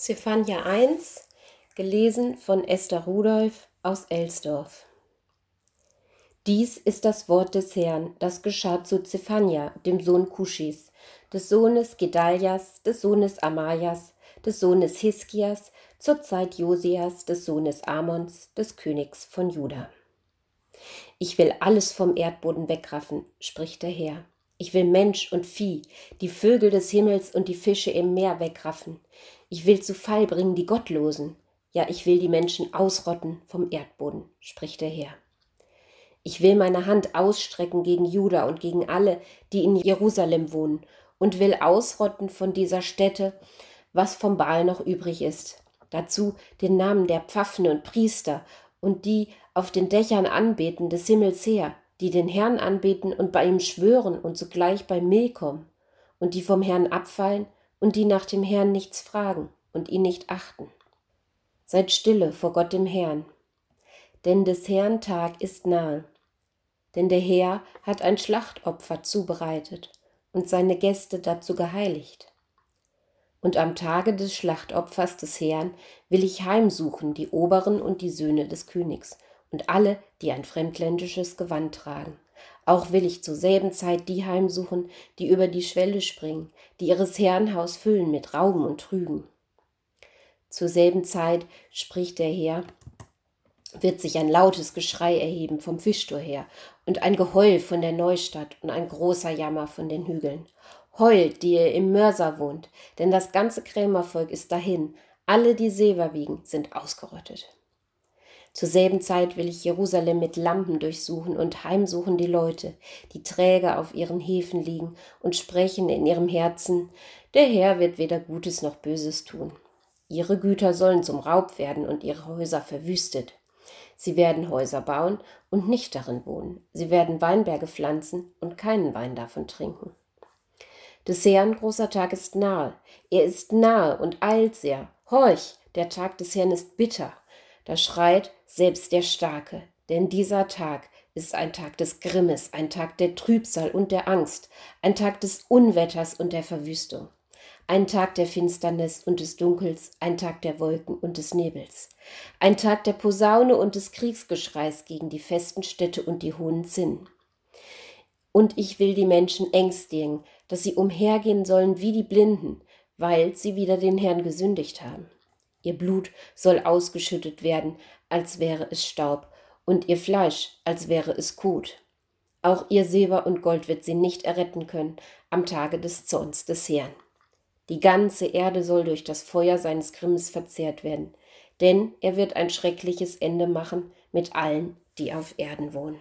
Zephania 1, gelesen von Esther Rudolph aus Elsdorf. Dies ist das Wort des Herrn, das geschah zu Zephania, dem Sohn Kuschis, des Sohnes Gedalias, des Sohnes Amajas, des Sohnes Hiskias, zur Zeit Josias, des Sohnes Amons, des Königs von Juda. Ich will alles vom Erdboden wegraffen, spricht der Herr. Ich will Mensch und Vieh, die Vögel des Himmels und die Fische im Meer wegraffen. Ich will zu Fall bringen die Gottlosen. Ja, ich will die Menschen ausrotten vom Erdboden, spricht der Herr. Ich will meine Hand ausstrecken gegen Juda und gegen alle, die in Jerusalem wohnen, und will ausrotten von dieser Stätte, was vom Baal noch übrig ist. Dazu den Namen der Pfaffen und Priester und die auf den Dächern anbeten des Himmels her, die den Herrn anbeten und bei ihm schwören und zugleich bei Mehl kommen, und die vom Herrn abfallen und die nach dem Herrn nichts fragen und ihn nicht achten. Seid stille vor Gott dem Herrn, denn des Herrn Tag ist nahe. Denn der Herr hat ein Schlachtopfer zubereitet und seine Gäste dazu geheiligt. Und am Tage des Schlachtopfers des Herrn will ich heimsuchen die Oberen und die Söhne des Königs und alle, die ein fremdländisches Gewand tragen auch will ich zur selben Zeit die heimsuchen, die über die Schwelle springen, die ihres Herrn Haus füllen mit Rauben und Trügen. Zur selben Zeit, spricht der Herr, wird sich ein lautes Geschrei erheben vom Fischtor her und ein Geheul von der Neustadt und ein großer Jammer von den Hügeln. Heult, die ihr im Mörser wohnt, denn das ganze Krämervolk ist dahin, alle, die Silber wiegen, sind ausgerottet. Zur selben Zeit will ich Jerusalem mit Lampen durchsuchen und heimsuchen die Leute, die träge auf ihren Hefen liegen und sprechen in ihrem Herzen, der Herr wird weder Gutes noch Böses tun. Ihre Güter sollen zum Raub werden und ihre Häuser verwüstet. Sie werden Häuser bauen und nicht darin wohnen. Sie werden Weinberge pflanzen und keinen Wein davon trinken. Des Herrn großer Tag ist nahe. Er ist nahe und eilt sehr. Horch, der Tag des Herrn ist bitter. Da schreit selbst der Starke, denn dieser Tag ist ein Tag des Grimmes, ein Tag der Trübsal und der Angst, ein Tag des Unwetters und der Verwüstung, ein Tag der Finsternis und des Dunkels, ein Tag der Wolken und des Nebels, ein Tag der Posaune und des Kriegsgeschreis gegen die festen Städte und die hohen Zinnen. Und ich will die Menschen ängstigen, dass sie umhergehen sollen wie die Blinden, weil sie wieder den Herrn gesündigt haben. Ihr Blut soll ausgeschüttet werden, als wäre es Staub, und ihr Fleisch, als wäre es Kot. Auch ihr Silber und Gold wird sie nicht erretten können am Tage des Zorns des Herrn. Die ganze Erde soll durch das Feuer seines Grimmes verzehrt werden, denn er wird ein schreckliches Ende machen mit allen, die auf Erden wohnen.